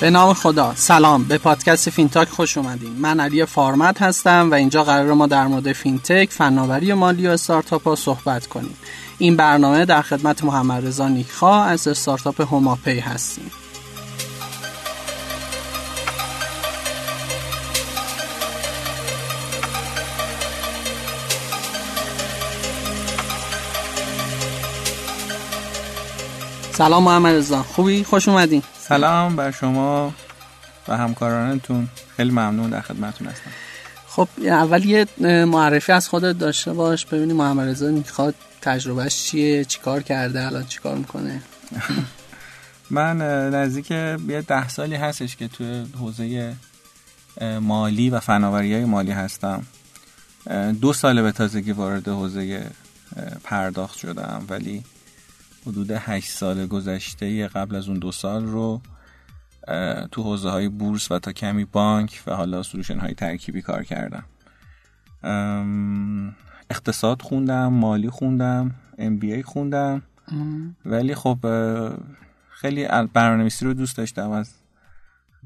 به نام خدا. سلام. به پادکست فینتاک خوش اومدین. من علی فارمت هستم و اینجا قرار ما در مورد فینتک فناوری مالی و استارتاپ ها صحبت کنیم. این برنامه در خدمت محمد رضا نیکخوا از استارتاپ هوماپی هستیم. سلام محمد رضا. خوبی؟ خوش اومدین. سلام بر شما و همکارانتون. خیلی ممنون در خدمتتون هستم. خب اول یه معرفی از خودت داشته باش ببینیم محمد رضا می‌خواد تجربهش چیه چیکار کرده الان چیکار می‌کنه؟ من نزدیک یه ده سالی هستش که توی حوزه مالی و فناوری های مالی هستم. دو سال به تازگی وارد حوزه پرداخت شدم ولی حدود هشت سال گذشته قبل از اون دو سال رو تو حوزه های بورس و تا کمی بانک و حالا سلوشن های ترکیبی کار کردم. اقتصاد خوندم مالی خوندم ام بی ای خوندم. ولی خب خیلی برنامه‌نویسی رو دوست داشتم. از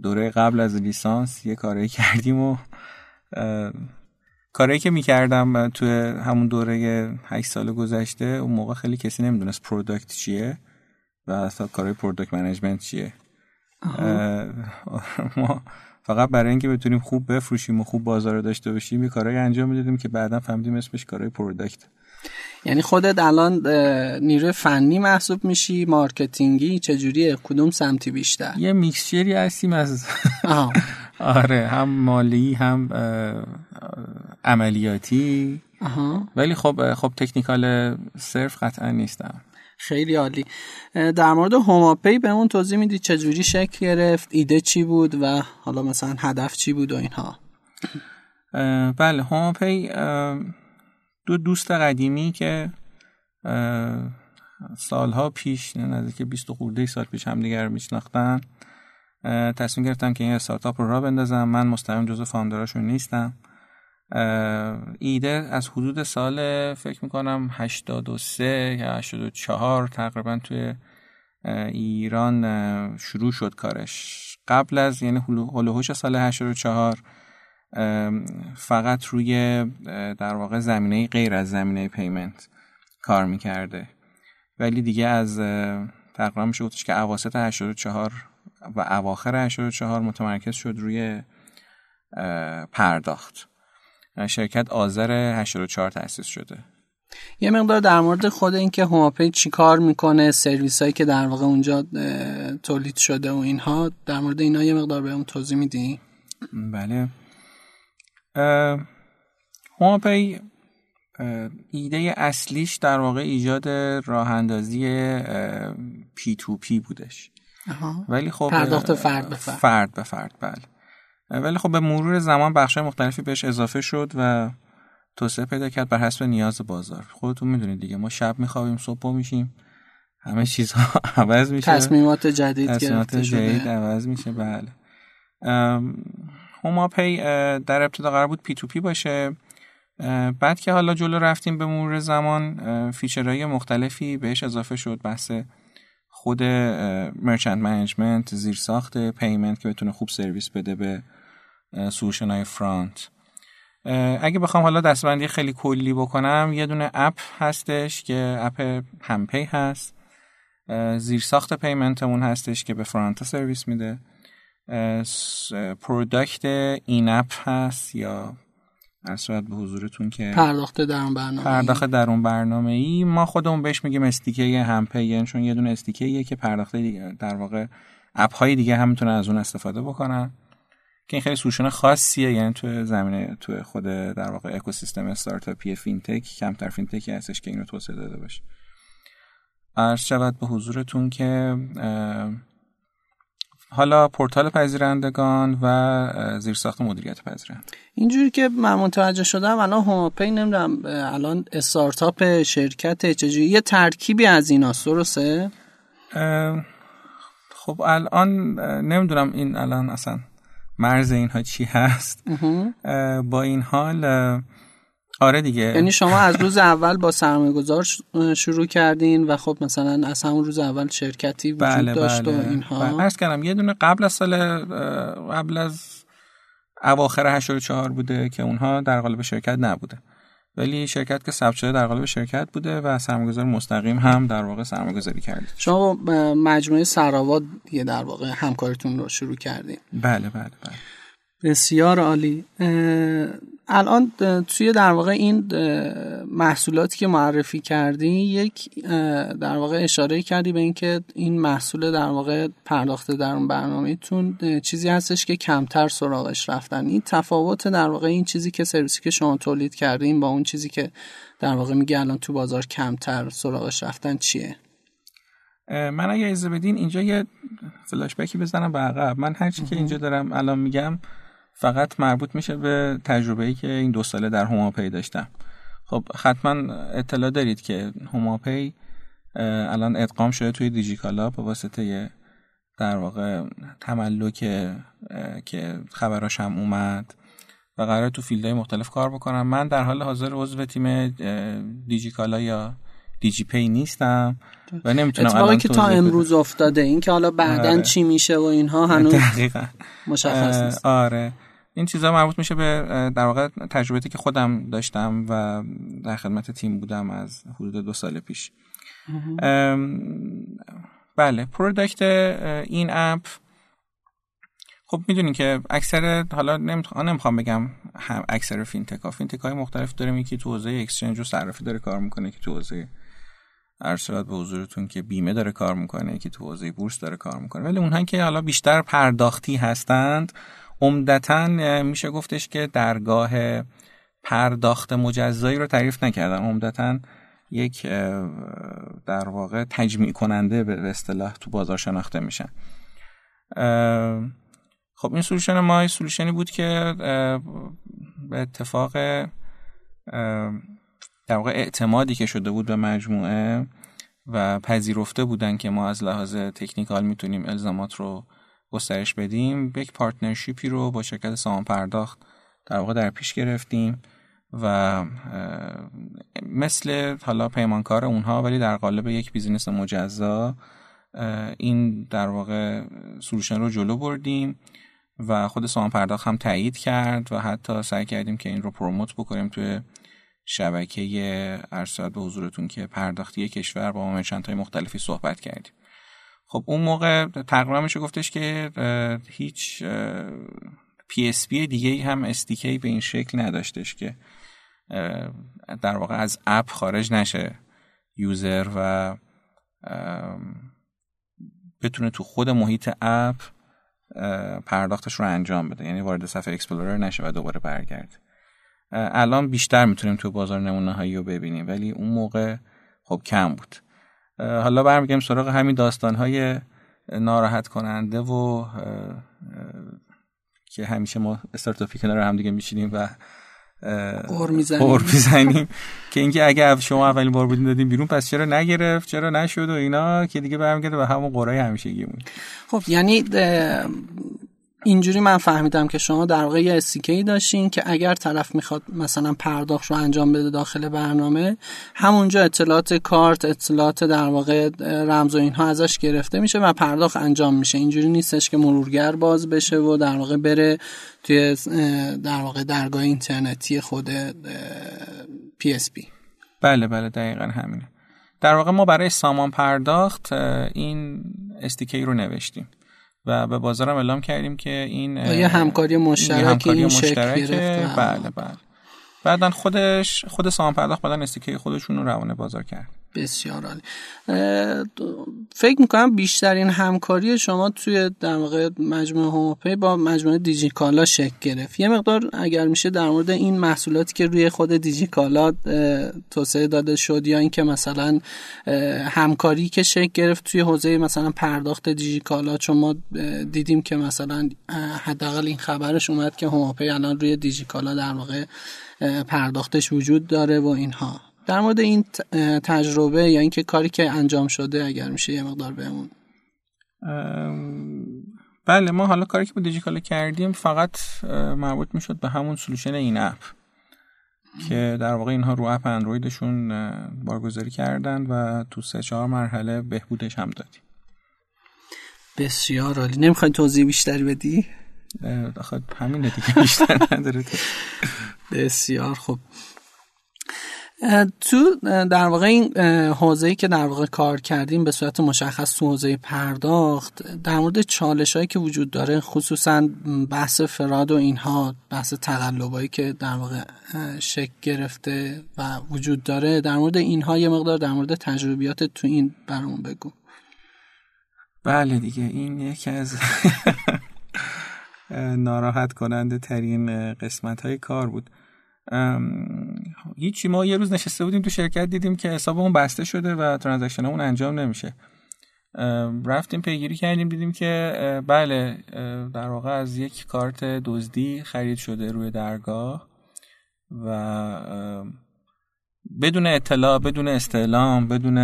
دوره قبل از لیسانس یه کاری کردیم و کاری که می‌کردم توی همون دوره 8 سال گذشته اون موقع خیلی کسی نمی‌دونست product چیه و اصلا کارهای product management چیه. ما فقط برای اینکه بتونیم خوب بفروشیم و خوب بازار داشته باشیم یه کارهایی انجام می‌دادیم که بعدا فهمیدیم اسمش کارهای پروداکت یعنی خودت الان نیروی فنی محسوب میشی marketing ی چجوریه؟ کدوم سمتی بیشتر؟ یه mixture ی هستیم از آره هم مالی هم عملیاتی. ولی خب خب تکنیکال صرف قطعا نیستم. خیلی عالی. در مورد هوماپی به اون توضیح میدی چجوری شکل گرفت ایده چی بود و حالا مثلا هدف چی بود و اینها؟ بله هوماپی دو دوست قدیمی که سالها پیش نزدیک 20 خورده سال پیش همدیگر میشناختن. تصمیم گرفتم که این استارتاپ رو را بندازم. من مستقیم جزو فاندراشون نیستم. ایده از حدود سال فکر می‌کنم 83 یا 84 تقریبا توی ایران شروع شد کارش. قبل از یعنی هلوهوش سال 84 فقط روی در واقع زمینه غیر از زمینه پیمنت کار می‌کرده. ولی دیگه از تقریبا میشه گفتش که اواسط 84 و اواخر 84 متمرکز شد روی پرداخت. شرکت آذر 84 تأسیس شده. یه مقدار در مورد خود اینکه هوماپی چی کار می‌کنه سرویس هایی که در واقع اونجا تولید شده و اینها در مورد اینا یه مقدار به اون توضیح میدی؟ بله. هوماپی ایده اصلیش در واقع ایجاد راه اندازی پی تو پی بودش. ولی خب پرداخت فرد به فرد. فرد به فرد بله. ولی خب به مرور زمان بخش مختلفی بهش اضافه شد و توسعه پیدا کرد بر حسب نیاز بازار. خودتون می‌دونید دیگه ما شب میخوابیم صبح میشیم همه چیزها عوض میشه. تصمیمات جدید تصمیمات جدید عوض میشه بله. هوماپی در ابتدا قرار بود P to P باشه. بعد که حالا جلو رفتیم به مرور زمان feature های مختلفی بهش اضافه شد بحث خود merchant management زیر ساخت payment که بتونه خوب سرویس بده به solution های front اگه بخوام حالا دسته‌بندی خیلی کلی بکنم یه دونه اپ هستش که اپ هوماپی هست. زیر ساخت payment مون هستش که به front سرویس میده. product این اپ هست یا عرض به حضورتون که پرداخت در اون برنامه پرداخت در اون برنامه ای ما خودمون بهش میگیم SDK هوماپی یعنی چون یه دونه SDK ئه که پرداخت در واقع اپ های دیگه هم می‌تونن از اون استفاده بکنن. که این خیلی سوشن خاصیه یعنی تو زمینه تو خود در واقع اکوسیستم استارتاپی فینتک کمتر فینتکی هستش که اینو توسعه داده باشه. عرض شود به حضورتون که حالا پورتال پذیرندگان و زیرساخت مدیریت پذیرند. اینجوری که من متوجه شدم الان هوماپی نمی‌دونم الان استارتاپ شرکت چجوری؟ یه ترکیبی از ایناست درسته؟ خب الان نمی‌دونم این الان اصلا مرز اینها چی هست. با این حال آره دیگه. یعنی شما از روز اول با سرمایه گذار شروع کردین و خب مثلا از همون روز اول شرکتی وجود بله داشت بله. و اینها. بله. کردم یه دونه قبل از سال قبل از اواخر 84 بوده که اونها در قالب شرکت نبوده. ولی شرکت که ثبت شده در قالب شرکت بوده و سرمایه‌گذار مستقیم هم در واقع سرمایه‌گذاری کردید شما مجموعه سراوا دیگه در واقع همکاریتون رو شروع کردین. بله بله بله. بسیار عالی. الان توی در واقع این محصولاتی که معرفی کردی یک در واقع اشاره کردی به اینکه این محصول در واقع پرداخته در اون برنامهتون چیزی هستش که کمتر سراغش رفتن. این تفاوت در واقع این چیزی که سرویسی که شما تولید کردین با اون چیزی که در واقع میگه الان تو بازار کمتر سراغش رفتن چیه؟ من اگه اجازه بدین اینجا یه فلاش بکی بزنم به عقب. من هر که اینجا دارم الان میگم فقط مربوط میشه به تجربه ای که این دو ساله در هوماپی داشتم. خب حتما اطلاع دارید که هوماپی الان ادغام شده توی دیجیکالا به واسطه در واقع تملک که خبراش هم اومد و قرار تو field های مختلف کار بکنم. من در حال حاضر عضو تیم دیجیکالا یا دیجی پی نیستم و نمی‌تونم اتفاقی که تا امروز افتاده این که حالا بعدا آره. چی میشه و اینها هنوز دقیقا. مشخص نیست. آره. این چیزا مربوط میشه به در واقع تجربیاتی که خودم داشتم و در خدمت تیم بودم از حدود دو سال پیش. بله product این اپ. خب می‌دونین که اکثر حالا نمی‌خوام بگم هم اکثر فینتک ها. فینتک های مختلف داریم یکی تو حوزه exchange و صرافی داره کار می‌کنه که تو حوزه عرض به حضورتون که بیمه داره کار می‌کنه که تو حوزه بورس داره کار می‌کنه. ولی اونهایی که حالا بیشتر پرداختی هستند عمدتا میشه گفتش که درگاه پرداخت مجزایی رو تعریف نکردن عمدتا یک در واقع تجمیع کننده به اصطلاح تو بازار شناخته میشن خب این سلوشن ما سلوشنی بود که به اتفاق در واقع اعتمادی که شده بود به مجموعه و پذیرفته بودن که ما از لحاظ تکنیکال می‌تونیم الزامات رو گسترش بدیم یک partnership ی رو با شرکت سامان پرداخت در واقع در پیش گرفتیم و مثل حالا پیمانکار اونها ولی در قالب یک business مجزا این در واقع solution رو جلو بردیم و خود سامان پرداخت هم تایید کرد و حتی سعی کردیم که این رو promote بکنیم توی شبکه عرض به حضورتون که پرداختی کشور با merchant های مختلفی صحبت کردیم. خب اون موقع تقریبا میشه گفتش که هیچ PSP دیگه هم SDK ی به این شکل نداشتش که در واقع از اپ خارج نشه. user و بتونه تو خود محیط اپ پرداختش رو انجام بده. یعنی وارد صفحه explorer نشه و دوباره برگرد الان بیشتر می‌تونیم تو بازار نمونه هایی رو ببینیم. ولی اون موقع خب کم بود. حالا برمیگم سراغ همین داستان های ناراحت کننده و که همیشه ما استارتاپی کنار هم دیگه میشینیم و قور می‌زنیم. که اینکه اگه شما اولین بار بودین دادیم بیرون پس چرا نگرفت؟ چرا نشد؟ و اینا که دیگه برمیگرده به همون قرای همیشگیمون. خب یعنی اینجوری من فهمیدم که شما در واقع یه استیکی داشتین که اگر طرف می‌خواد مثلا پرداخت رو انجام بده داخل برنامه همونجا اطلاعات کارت اطلاعات در واقع رمز و اینها ازش گرفته میشه و پرداخت انجام میشه. اینجوری نیستش که مرورگر باز بشه و در واقع بره توی در واقع درگاه اینترنتی خود PSP بله بله دقیقا همینه. در واقع ما برای سامان پرداخت این SDK ی رو نوشتیم. و به بازارم اعلام کردیم که این یه همکاری مشترک همکاری این مشترک؟ بله بله. بعدا خودش خود سامان پرداخت بعدن استیکه خودشون رو روانه بازار کرد. بسیار عالی. فکر می‌کنم بیشترین همکاری شما توی در واقع مجموعه هوموپی با مجموعه دیجیکالا شکل گرفت. یه مقدار اگر میشه در مورد این محصولاتی که روی خود دیجیکالا توسعه داده شد یا اینکه مثلا همکاری که شکل گرفت توی حوزه مثلا پرداخت دیجیکالا چون ما دیدیم که مثلا حداقل این خبرش اومد که هوموپی الان روی دیجیکالا در واقع پرداختش وجود داره و اینها. در مورد این تجربه یا اینکه کاری که انجام شده اگر میشه یه مقدار بهمون. بله ما حالا کاری که با دیجیکالا کردیم فقط مربوط می‌شد به همون سلوشن این اپ که در واقع اینها رو اپ اندرویدشون بارگذاری کردن و تو سه چهار مرحله بهبودش هم دادیم. بسیار عالی. نمی‌خوای توضیح بیشتری بدی؟ آخه همین دیگه بیشتر نداره بسیار خوب. تو در واقع این حوزه‌ای که در واقع کار کردیم به صورت مشخص تو حوزه پرداخت در مورد چالش هایی که وجود داره خصوصا بحث فراد و اینها بحث تقلبایی که در واقع شکل گرفته و وجود داره در مورد اینها یه مقدار در مورد تجربیات تو این برامون بگو. بله دیگه این یکی از ناراحت کننده ترین قسمت های کار بود. هیچی ما یه روز نشسته بودیم تو شرکت دیدیم که حسابمون بسته شده و ترانزکشنمون انجام نمیشه. رفتیم پیگیری کردیم دیدیم که بله در واقع از یک کارت دزدی خرید شده روی درگاه و بدون اطلاع بدون استعلام بدون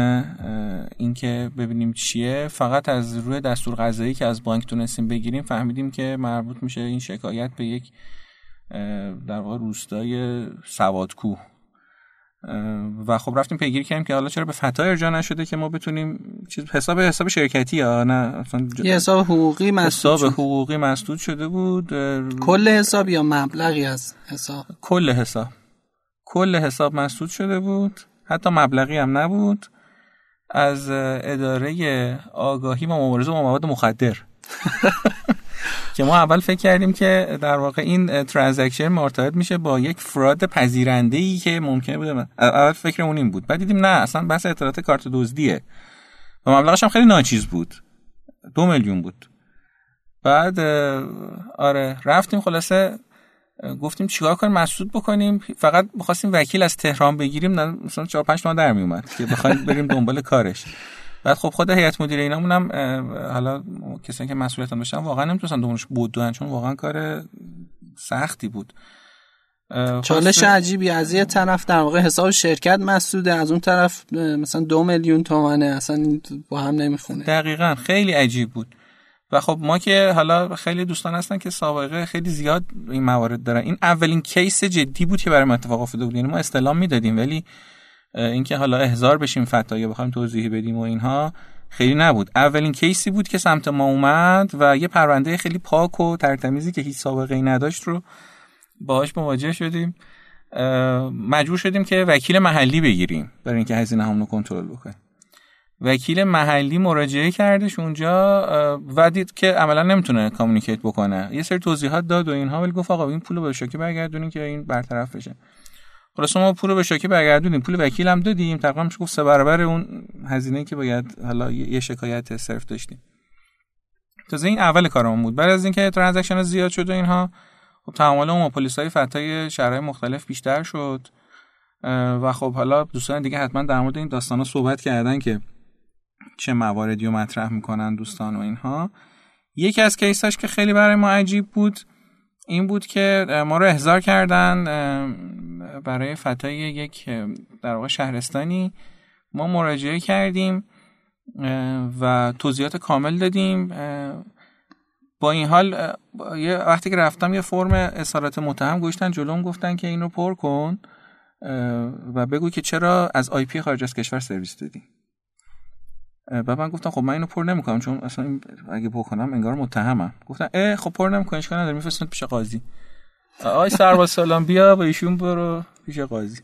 اینکه ببینیم چیه فقط از روی دستور غذایی که از بانک تونستیم بگیریم فهمیدیم که مربوط میشه این شکایت به یک در واقع روستای سوادکو و خب رفتیم پیگیری کردیم که حالا چرا به فتا ارجاع نشده که ما بتونیم چیز حساب حساب شرکتی یا نه اصلا یه حساب حقوقی مسدود حساب حقوقی مسدود شده بود کل حساب یا مبلغی از حساب؟ کل حساب. کل حساب مسدود شده بود. حتی مبلغی هم نبود. از اداره آگاهی و مبارزه با مواد مخدر. که ما اول فکر کردیم که در واقع این ترانزکشن مرتبط میشه با یک فراد پذیرنده ای که ممکنه بوده. اول فکرمون این بود. بعد دیدیم نه اصلا بحث اطلاعات کارت دزدیه. و مبلغش هم خیلی ناچیز بود. دو میلیون بود. بعد آره رفتیم خلاصه گفتیم چیکار کنیم؟ مسدود بکنیم. فقط می‌خواستیم وکیل از تهران بگیریم مثلا 4 5 تومن در میومد که بخوایم بریم دنبال کارش. بعد خب خود هیئت مدیره اینامون هم حالا کسایی که مسئولیت داشتن واقعا نمی‌تونستن دنبالش بودن چون واقعا کار سختی بود. چالش عجیبی از یه طرف در واقع حساب شرکت مسدوده از اون طرف مثلا دو میلیون تومنه اصلا با هم نمی‌خونه. دقیقا خیلی عجیب بود. و خب ما که حالا خیلی دوستان هستن که سابقه خیلی زیاد این موارد دارن. این اولین کیس جدی بود که برای ما اتفاق افتاده بود. یعنی ما استلام می‌دادیم ولی اینکه حالا احضار بشیم فتا یا بخوایم توضیحی بدیم و اینها خیلی نبود. اولین کیسی بود که سمت ما اومد و یه پرونده خیلی پاک و ترتمیزی که هیچ سابقه ای نداشت رو باهاش مواجه شدیم. مجبور شدیم که وکیل محلی بگیریم برای اینکه هزینه همون رو کنترل بکنیم. وکیل محلی مراجعه کردش اونجا و دید که عملا نمی‌تونه communicate بکنه. یه سری توضیحات داد و اینها ولی گفت آقا این پول به شاکی برگردونین که این برطرف بشه. خلاص ما پول رو به شاکی برگردونیم پول وکیل هم دادیم. تقریبا میشه گفت سه برابر اون هزینه که باید حالا یه شکایت صرف داشتیم. تازه این اول کارمون بود. بعد از اینکه transaction زیاد شد و اینها خب تعامل ما پلیس های فتای شهرهای مختلف بیشتر شد. و خب حالا دوستان دیگه حتما در مورد این داستانا صحبت کردن که چه مواردی رو مطرح می‌کنن دوستان و اینها. یکی از کیساش که خیلی برای ما عجیب بود این بود که ما رو احضار کردن برای فتای یک در واقع شهرستانی. ما مراجعه کردیم و توضیحات کامل دادیم با این حال یه وقتی که رفتم یه فرم اصالت متهم گوشتن جلوم گفتن که اینو پر کن و بگو که چرا از IP خارج از کشور سرویس دادی. بعد من گفتم خب من اینو پر نمی‌کنم چون اصلا اگه پر کنم انگار متهمم. گفتن اه خب پر نمی‌کنی اشکال نداره میفرستن پیش قاضی. آی سرباز سلام بیا با ایشون برو پیش قاضی.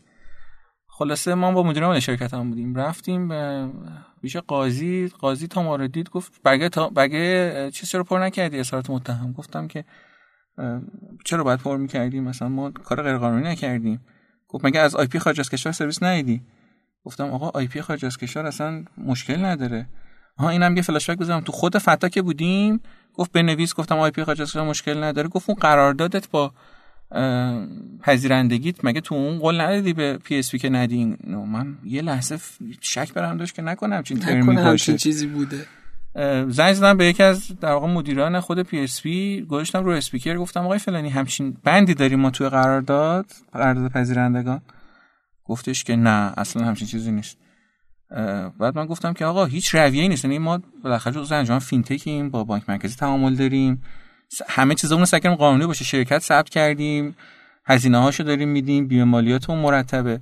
خلاصه ما با مدیر عامل شرکت هم بودیم. رفتیم پیش قاضی قاضی تا ما رو دید گفت بگه تا بگه چیز چرا پر نکردی؟ اصالت متهم. گفتم که چرا باید پر می‌کردیم مثلا ما کار غیر قانونی نکردیم. گفت مگه از IP خارج از کشور سرویس ندادی؟ گفتم آقا IP خارج از کشور اصلا مشکل نداره. ها اینم یه فلش بک بزنم تو خود فتا که بودیم گفت بنویس گفتم IP خارج از کشور مشکل نداره. گفت اون قراردادت با پذیرندگیت مگه تو اون قول ندادی به PSP که ندین من یه لحظه شک برم داشت که نکنم چین ترمی باشه. چیزی بوده. زنگ زدم به یکی از در واقع مدیران خود PSP گذاشتم رو اسپیکر گفتم آقای فلانی همچین بندی داریم ما توی قرارداد قرارداد پذیرندگان. گفتش که نه اصلا همچین چیزی نیست. بعد من گفتم که آقا هیچ رویه‌ای نیست. یعنی ما بالاخره جزء انجمن فینتکیم با بانک مرکزی تعامل داریم. همه چیزمون سعی کردیم قانونی باشه. شرکت ثبت کردیم. هزینه هاشو داریم میدیم. بیمه مالیاتمون مرتبه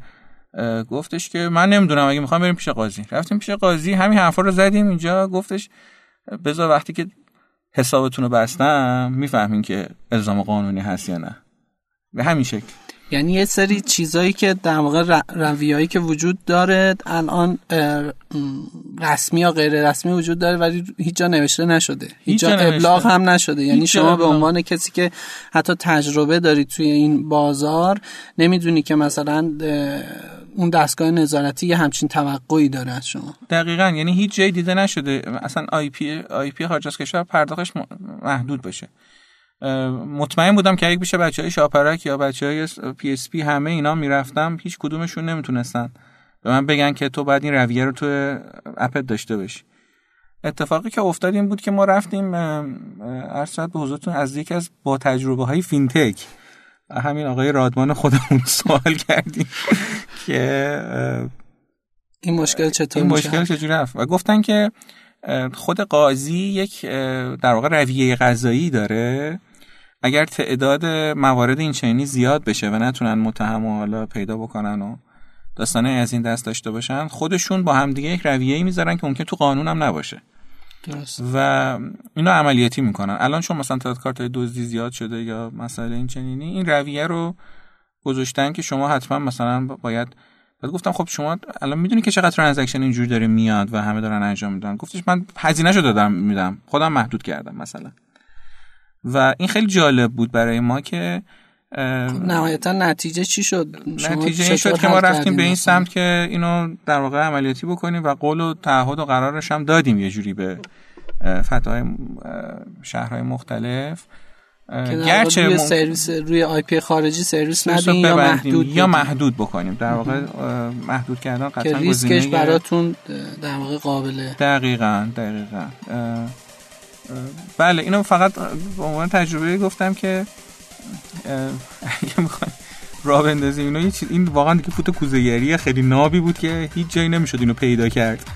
گفتش که من نمی‌دونم اگه می‌خوام بریم پیش قاضی. رفتیم پیش قاضی. همین حرفا رو زدیم اینجا. گفتش بذار وقتی که حسابتون رو بستم می‌فهمین که الزام قانونی هست یا نه. به همین شکل. یعنی یه سری چیزایی که در واقع رویایی که وجود داره الان رسمی یا غیر رسمی وجود داره ولی هیچ جا نوشته نشده. هیچ جا ابلاغ هم نشده. یعنی شما به عنوان کسی که حتی تجربه داری توی این بازار نمی‌دونی که مثلا اون دستگاه نظارتی یه همچین توقعی داره از شما. دقیقا. یعنی هیچ جایی دیده نشده. اصلا IP IP خارج از کشور پرداختش محدود بشه مطمئن بودم که اگه بشه بچه های شاپرک یا بچه های PSP همه اینا می‌رفتم هیچ کدومشون نمی‌تونستن به من بگن که تو باید این رویه رو تو app ت داشته باشی. اتفاقی که افتاد این بود که ما رفتیم عرض شد به حضورتون از یکی از با تجربه های فینتک. همین آقای رادمان خودمون سوال کردیم که این مشکل چطور این مشکل چجوری رفت؟ و گفتن که خود قاضی یک در واقع رویه قضایی داره. اگر تعداد موارد این چنینی زیاد بشه و نتونن متهم و حالا پیدا بکنن و داستانه از این دست داشته باشن خودشون با همدیگه یک رویه‌ای می‌ذارن که ممکن تو قانون هم نباشه. درست. و اینو عملیاتی می‌کنن. الان چون مثلا تعداد کارت دزدی زیاد شده یا مسئله این چنینی این رویه رو گذاشتن که شما حتما مثلا باید بعد گفتم خب شما الان می‌دونی که چقدر ترانزکشن اینجوری داره میاد و همه دارن انجام میدن. گفتش من هزینه شو دادم میدم. خودم محدود کردم مثلا. و این خیلی جالب بود برای ما که خب نهایتا نتیجه چی شد؟ نتیجه این شد که ما رفتیم به این سمت که اینو در واقع عملیاتی بکنیم و قول و تعهد و قرارش هم دادیم یه جوری به فتای شهرهای مختلف. گرچه روی سرویس روی IP خارجی سرویس ندیم یا محدود یا محدود بکنیم. در واقع محدود کردن قطعا که ریسکش براتون در واقع قابله دقیقاً دقیقاً. بله اینو فقط به عنوان تجربه گفتم که اگه می‌خوایم راه بندازیم اینو این واقعا دیگه فوت کوزه‌گری خیلی نابی بود که هیچ جایی نمی‌شد اینو پیدا کرد.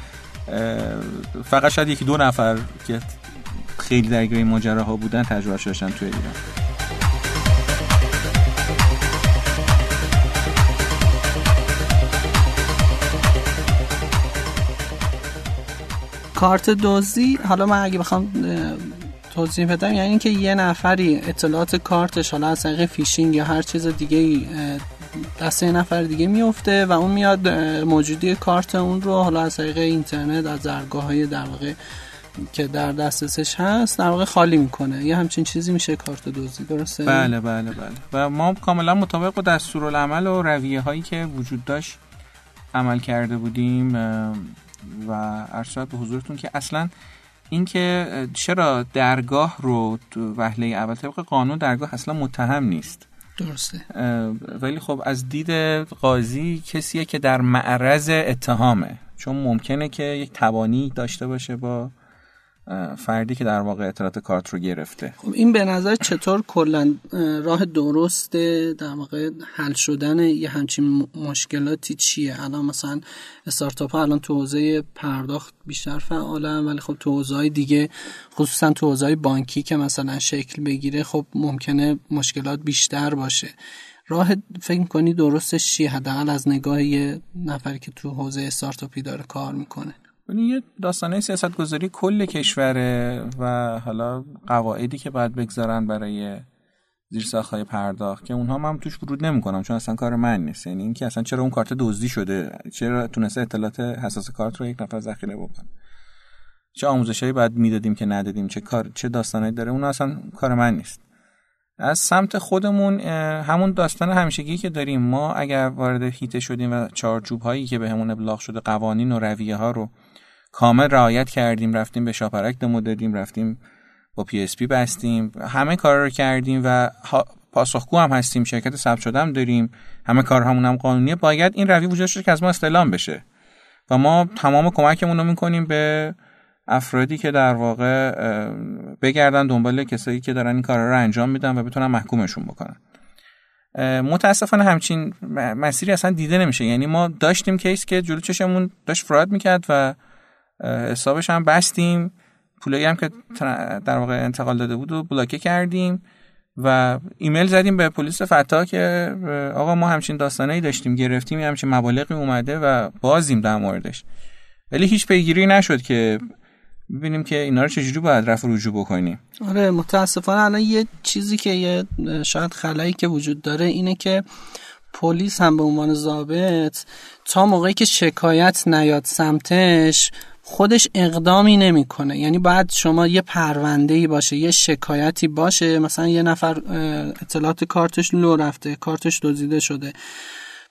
فقط شاید یکی دو نفر که خیلی درگیر این ها بودن تجربه داشتن توی ایران. کارت دوزی حالا من اگه بخوام توضیح بدم یعنی اینکه یه نفری اطلاعات کارتش حالا از طریق فیشینگ یا هر چیز دیگه دست یه نفر دیگه میفته و اون میاد موجودی کارت اون رو حالا از طریق اینترنت از درگاه های در که در دسترسش هست در واقع خالی می‌کنه. یه همچین چیزی میشه کارت دوزی درسته؟ بله بله بله. و ما کاملا مطابق با دستورالعمل و رویه هایی که وجود داشت عمل کرده بودیم و ارشاد به حضورتون که اصلا اینکه چرا درگاه رو تو وهله اول طبق قانون درگاه اصلا متهم نیست. درسته. ولی خب از دید قاضی کسیه که در معرض اتهامه. چون ممکنه که یک توانی داشته باشه با فردی که در واقع اطلاعات کارت رو گرفته. خب این به نظر چطور کلا راه درست در واقع حل شدن یه همچین مشکلاتی چیه؟ الان مثلا استارتاپ ها الان تو حوزه پرداخت بیشتر فعالن ولی خب تو حوزه دیگه خصوصا تو حوزه بانکی که مثلا شکل بگیره خب ممکنه مشکلات بیشتر باشه. راه فکر کنی درستش چیه؟ حداقل از نگاه یه نفری که تو حوزه استارتاپی داره کار می‌کنه. ببین یه داستانه سیاست گذاری کل کشوره و حالا قواعدی که باید بگذارن برای زیر های پرداخت که اونها من توش ورود نمی‌کنم چون اصلا کار من نیست. یعنی اینکه اصلا چرا اون کارت دزدی شده؟ چرا تونسته اطلاعات حساس کارت رو یک نفر ذخیره بکنه؟ چه آموزشایی باید می‌دادیم که ندادیم؟ چه کار چه داستانی داره؟ اون اصلا کار من نیست. از سمت خودمون همون داستان همیشگی که داریم ما اگر وارد هیته شدیم و چارچوب هایی که بهمون به ابلاغ شده قوانین و رویه ها رو کامل رعایت کردیم رفتیم به شاپرک دمو دادیم رفتیم با PSP بستیم. همه کار رو کردیم و پاسخگو هم هستیم شرکت ثبت شده هم داریم. همه کارهامون هم قانونیه. باید این رویه وجود که از ما استعلام بشه. و ما تمام کمکمون رو می‌کنیم به افرادی که در واقع بگردن دنبال کسایی که دارن این کارا رو انجام میدن و بتونن محکومشون بکنن. متاسفانه همچین مسیری اصلا دیده نمیشه. یعنی ما داشتیم case که جلو چشمون داشت fraud می‌کرد و حسابش هم بستیم. پولایی هم که در واقع انتقال داده بود و بلاکه کردیم و ایمیل زدیم به پلیس فتا که آقا ما همچین داستانایی داشتیم گرفتیم همچین مبالغی اومده و بازیم در موردش. ولی هیچ پیگیری نشد که ببینیم که اینا رو چجوری باید رفع رجوع بکنیم. آره متاسفانه الان یه چیزی که یه شاید خلایی که وجود داره اینه که پلیس هم به عنوان ضابط تا موقعی که شکایت نیاد سمتش خودش اقدامی نمی‌کنه. یعنی باید شما یه پرونده ای باشه یه شکایتی باشه. مثلا یه نفر اطلاعات کارتش لو رفته کارتش دزدیده شده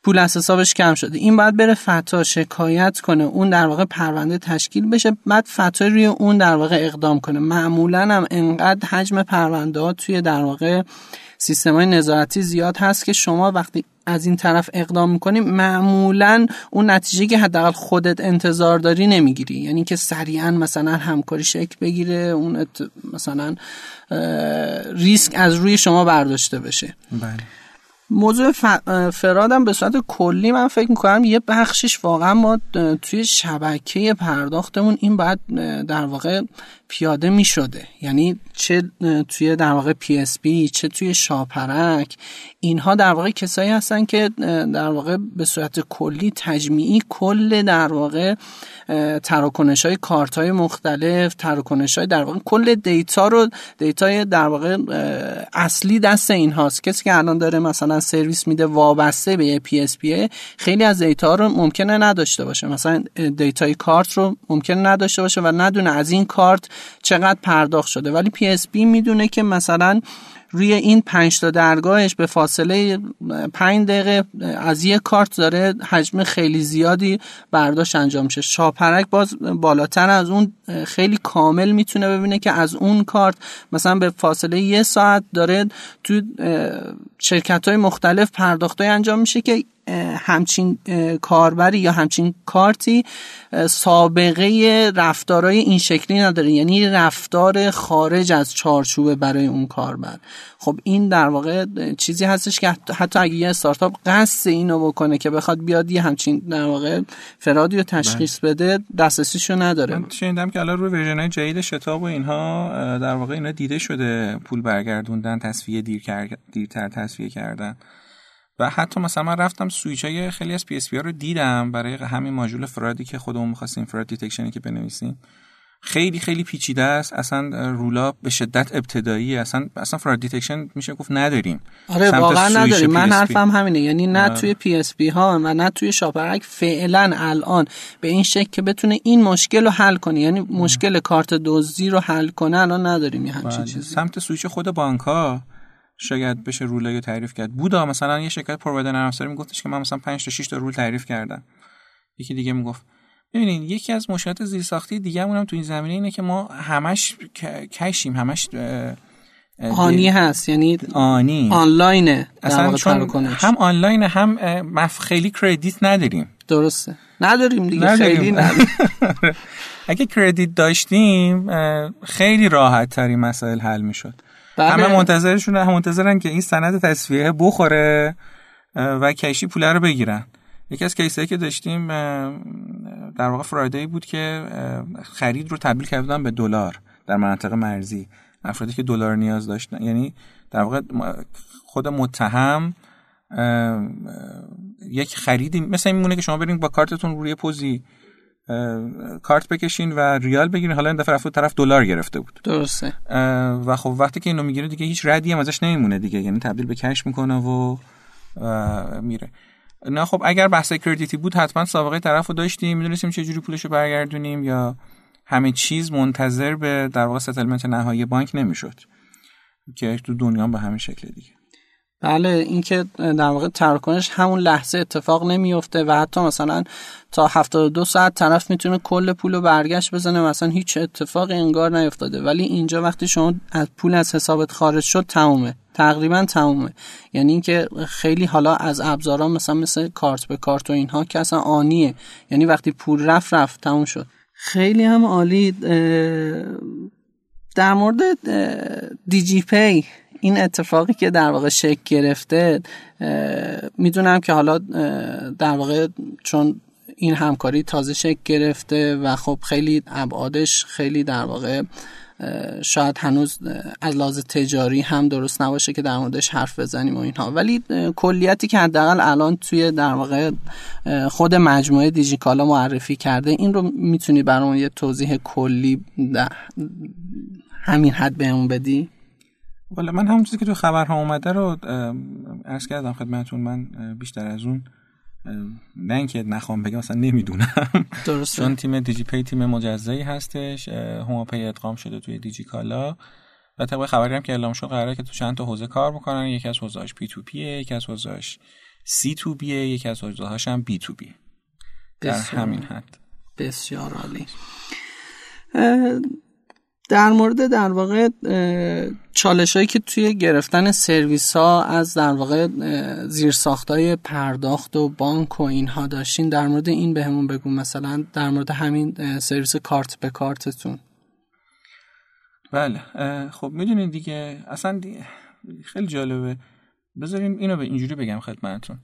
پول از حسابش کم شده. این باید بره فتا شکایت کنه. اون در واقع پرونده تشکیل بشه بعد فتا روی اون در واقع اقدام کنه. معمولا هم انقدر حجم پرونده ها توی در واقع سیستم های نظارتی زیاد هست که شما وقتی از این طرف اقدام می‌کنی معمولا اون نتیجه که حداقل خودت انتظار داری نمی‌گیری. یعنی که سریعا مثلا همکاری شکل بگیره اون مثلا ریسک از روی شما برداشته بشه. بله. موضوع fraud م به صورت کلی من فکر می‌کنم یه بخشش واقعا ما توی شبکه پرداختمون این باید در واقع پیاده می شده یعنی چه توی در واقع PSP چه توی شاپرک اینها در واقع کسایی هستن که در واقع به صورت کلی تجمیعی کل در واقع تراکنش های کارت های مختلف تراکنش های در واقع کل data رو data ی در واقع اصلی دست این هاست کسی که الان داره مثلا سرویس میده وابسته به PSP خیلی از data رو ممکنه نداشته باشه. مثلا data ی کارت رو ممکنه نداشته باشه و ندونه از این کارت چقدر پرداخت شده. ولی PSP می‌دونه که مثلا روی این پنج تا درگاهش به فاصله پنج دقیقه از یه کارت داره حجم خیلی زیادی برداشت انجام میشه. شاپرک باز بالاتر از اون خیلی کامل می‌تونه ببینه که از اون کارت مثلا به فاصله یه ساعت داره تو شرکت های مختلف پرداخت انجام میشه که همچین کاربری یا همچین کارتی سابقه رفتارهای این شکلی نداره. یعنی رفتار خارج از چارچوبه برای اون کاربر. خب این در واقع چیزی هستش که حتی اگه یه استارتاپ قصد اینو بکنه که بخواد بیاد یه همچین در واقع fraud ی رو تشخیص بله. بده دسترسیشو نداره. من شنیدم که الان روی version جدید شتاب و اینها در واقع اینا دیده شده پول برگردوندن تسویه دیر دیرتر تسویه کردن. و حتی مثلا من رفتم سویچ های خیلی از PS رو دیدم برای همین module fraud ی که خودمون می‌خواستیم fraud detection ی که بنویسیم. خیلی خیلی پیچیده است. اصلا rule ا به شدت ابتدایی اصلا اصلا fraud detection میشه گفت نداریم. آره واقعا نداریم. من حرفم همینه. یعنی نه توی PSP ها و نه توی شاپرک. فعلا الان به این شکل که بتونه این مشکل رو حل کنه. یعنی مشکل کارت دزدی رو حل کنه الان نداریم یه همچین بله. چیزی. سمت سویچ خود بانک ها شاید بشه rule ای تعریف کرد. بودا مثلا یه شرکت provider نرم افزاری میگفتش که من مثلا 5 تا 6 تا rule تعریف کردم. یکی دیگه می‌گفت ببینید یکی از مشکلات زیرساختی دیگه هم تو این زمینه اینه که ما همش کشیم همش آنی هست یعنی آنی. آنلاینه اصلا چون هم آنلاین هم مف خیلی کردیت نداریم. درسته. نداریم دیگه نداریم. خیلی نداریم اگه کردیت داشتیم خیلی راحت تری مسائل حل می‌شد. بله. همه منتظرشون هم منتظرن که این سند تصفیه بخوره و کشی پوله رو بگیرن یکی از کیسایی که داشتیم در واقع فرایدی بود که خرید رو تبدیل کردن به دلار در مناطق مرزی افرادی که دلار نیاز داشتن یعنی در واقع خود متهم یک خریدی مثل این میمونه که شما برین با کارتتون روی پوزی کارت بکشین و ریال بگیرین. حالا این دفعه رفت طرف دلار گرفته بود. درسته. و خب وقتی که اینو می‌گیره دیگه هیچ ردی هم ازش نمیمونه دیگه. یعنی تبدیل به کش می‌کنه و میره. نه خب اگر بحث کردیتی بود حتما سابقه طرف رو داشتیم. می‌دونستیم چه جوری پولش رو برگردونیم یا همه چیز منتظر به در واقع ستلمنت نهایی بانک نمی‌شد. که تو دنیا به همین شکل دیگه. بله اینکه در واقع تراکنش همون لحظه اتفاق نمیفته و حتی مثلا تا 72 ساعت طرف می‌تونه کل پول رو برگشت بزنه مثلا هیچ اتفاقی انگار نیفتاده. ولی اینجا وقتی شما از پول از حسابت خارج شد تمومه. تقریبا تمومه. یعنی اینکه خیلی حالا از ابزارا مثلا مثل کارت به کارت و اینها که اصلا آنیه. یعنی وقتی پول رفت رفت تموم شد. خیلی هم عالی در مورد دیجی پی این اتفاقی که در واقع شکل گرفته می‌دونم که حالا در واقع چون این همکاری تازه شکل گرفته و خب خیلی ابعادش خیلی در واقع شاید هنوز از لحاظ تجاری هم درست نباشه که در موردش حرف بزنیم و اینها. ولی کلیتی که حداقل الان توی در واقع خود مجموعه دیجیکالا معرفی کرده این رو می‌تونی برامون یه توضیح کلی همین حد بهمون بدی؟ والا من همون چیزی که تو خبرها اومده رو عرض کردم خدمتون من بیشتر از اون نه اینکه نخوام بگم اصلا نمی‌دونم. درسته. چون تیم دیجی پی تیم مجزایی هستش هوماپی ادغام شده توی دیجی کالا و طبق خبری هم که اعلام شد قراره که تو چند تا حوزه کار بکنن. یکی از حوزه‌اش P to P ه یکی از حوزه‌اش C to B ه یکی از حوزه‌هاش هم B to B در همین حد. بسیار عالی. در مورد در واقع چالش هایی که توی گرفتن سرویس ها از در واقع زیر های پرداخت و بانک و اینها داشتین در مورد این بهمون بگو مثلا در مورد همین سرویس کارت به کارتتون. بله خب می‌دونید دیگه اصلا خیلی جالبه. بذاریم اینو به اینجوری بگم خدمتتون.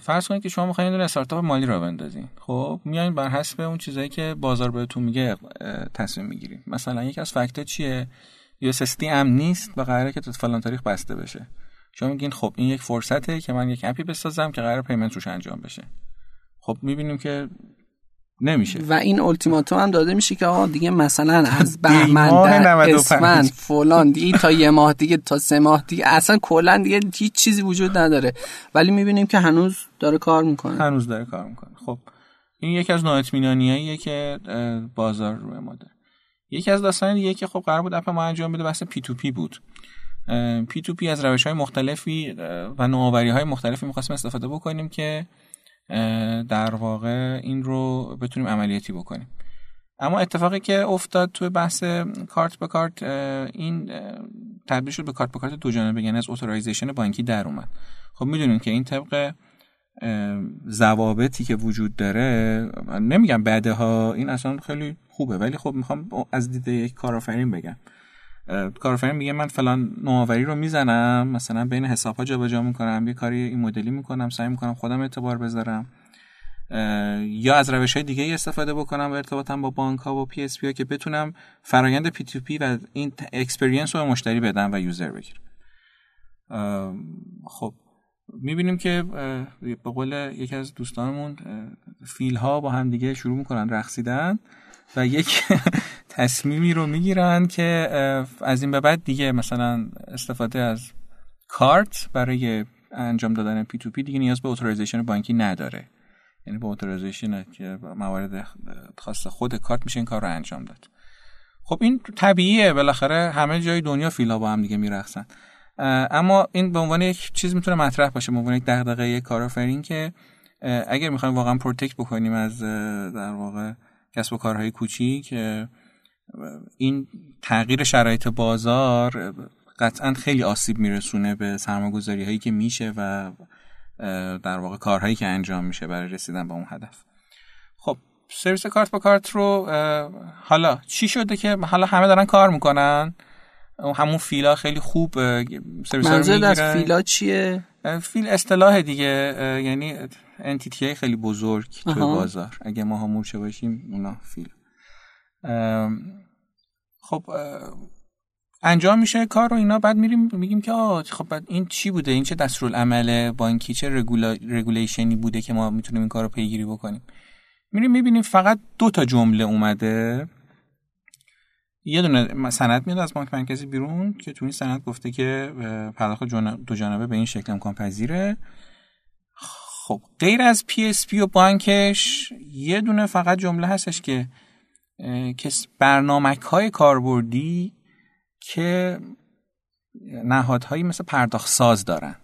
فرض کنید که شما می‌خواین یه استارتاپ مالی را بندازین. خب میایین بر حسب اون چیزایی که بازار بهتون میگه تصمیم می‌گیرید مثلا یکی از فکت چیه؟ یو ام نیست و قراره که تو فلان تاریخ بسته بشه. شما میگین خب این یک فرصته که من یک اپی بسازم که قرار پیمنت روش انجام بشه. خب می‌بینیم که نمیشه. و این التیماتوم هم داده میشه که آقا دیگه مثلا از بهمن در اسفند فلان دیگه تا یه ماه دیگه تا سه ماه دیگه اصلا کلا دیگه هیچ چیزی وجود نداره. ولی می‌بینیم که هنوز داره کار می‌کنه. هنوز داره کار می‌کنه. خب این یکی از نااطمینانیاییه که بازار روی ما داره. یکی از داستان دیگه که خب قرار بود app ما انجام بده بحث P to P بود. P to P از روش های مختلفی و نوآوری های مختلفی می‌خواستیم استفاده بکنیم که در واقع این رو بتونیم عملیاتی بکنیم. اما اتفاقی که افتاد توی بحث کارت به کارت این تبدیل شد به کارت به کارت دو جانبه یعنی از authorization بانکی در اومد. خب می‌دونیم که این طبق ضوابطی که وجود داره نمیگم بده ها این اصلا خیلی خوبه ولی خب می‌خوام از دید یک کارآفرین بگم. کارآفرین میگه من فلان نوآوری رو می‌زنم مثلا بین حساب ها جابجا می‌کنم یه کاری این مدلی می‌کنم سعی می‌کنم خودم اعتبار بذارم. یا از روش های دیگه استفاده بکنم و ارتباطم با بانک ها و PSP ها که بتونم فرایند P to P و این experience رو به مشتری بدم و user بگیرم. خب می‌بینیم که به قول یکی از دوستانمون فیل ها با هم دیگه شروع می‌کنن رقصیدن و یک تصمیمی رو می‌گیرن که از این به بعد دیگه مثلا استفاده از کارت برای انجام دادن P2P دیگه نیاز به authorization بانکی نداره. یعنی با authorization که موارد خاص خود کارت میشه این کار رو انجام داد. خب این طبیعیه بالاخره همه جای دنیا فیل‌ها با هم دیگه میرقصن. اما این به عنوان یک چیز می‌تونه مطرح باشه به عنوان یک دغدغه یک کارآفرین که اگر می‌خوایم واقعا protect بکنیم از در واقع کسب و کارهای کوچیک این تغییر شرایط بازار قطعا خیلی آسیب میرسونه به سرمایه‌گذاری هایی که میشه و در واقع کارهایی که انجام میشه برای رسیدن به اون هدف. خب سرویس کارت با کارت رو حالا چی شده که حالا همه دارن کار می‌کنن؟ همون فیلا خیلی خوب سرویس منظور از فیلا چیه؟ فیل اصطلاح دیگه یعنی انتیتی خیلی بزرگ تو بازار. اگه ما مورچه باشیم اونا فیل خب انجام میشه کار رو اینا بعد میریم میگیم که آه خب بعد این چی بوده؟ این چه دستورالعمل بانکی چه regula... regulation ی بوده که ما می‌تونیم این کار رو پیگیری بکنیم؟ میریم می‌بینیم فقط دو تا جمله اومده. یه دونه سند میاد از بانک مرکزی بیرون که تو این سند گفته که پرداخت دو جانبه به این شکل امکان پذیره. خب غیر از PSP و بانکش یه دونه فقط جمله هستش که برنامک های کاربردی که نهادهایی مثل پرداخت ساز دارن.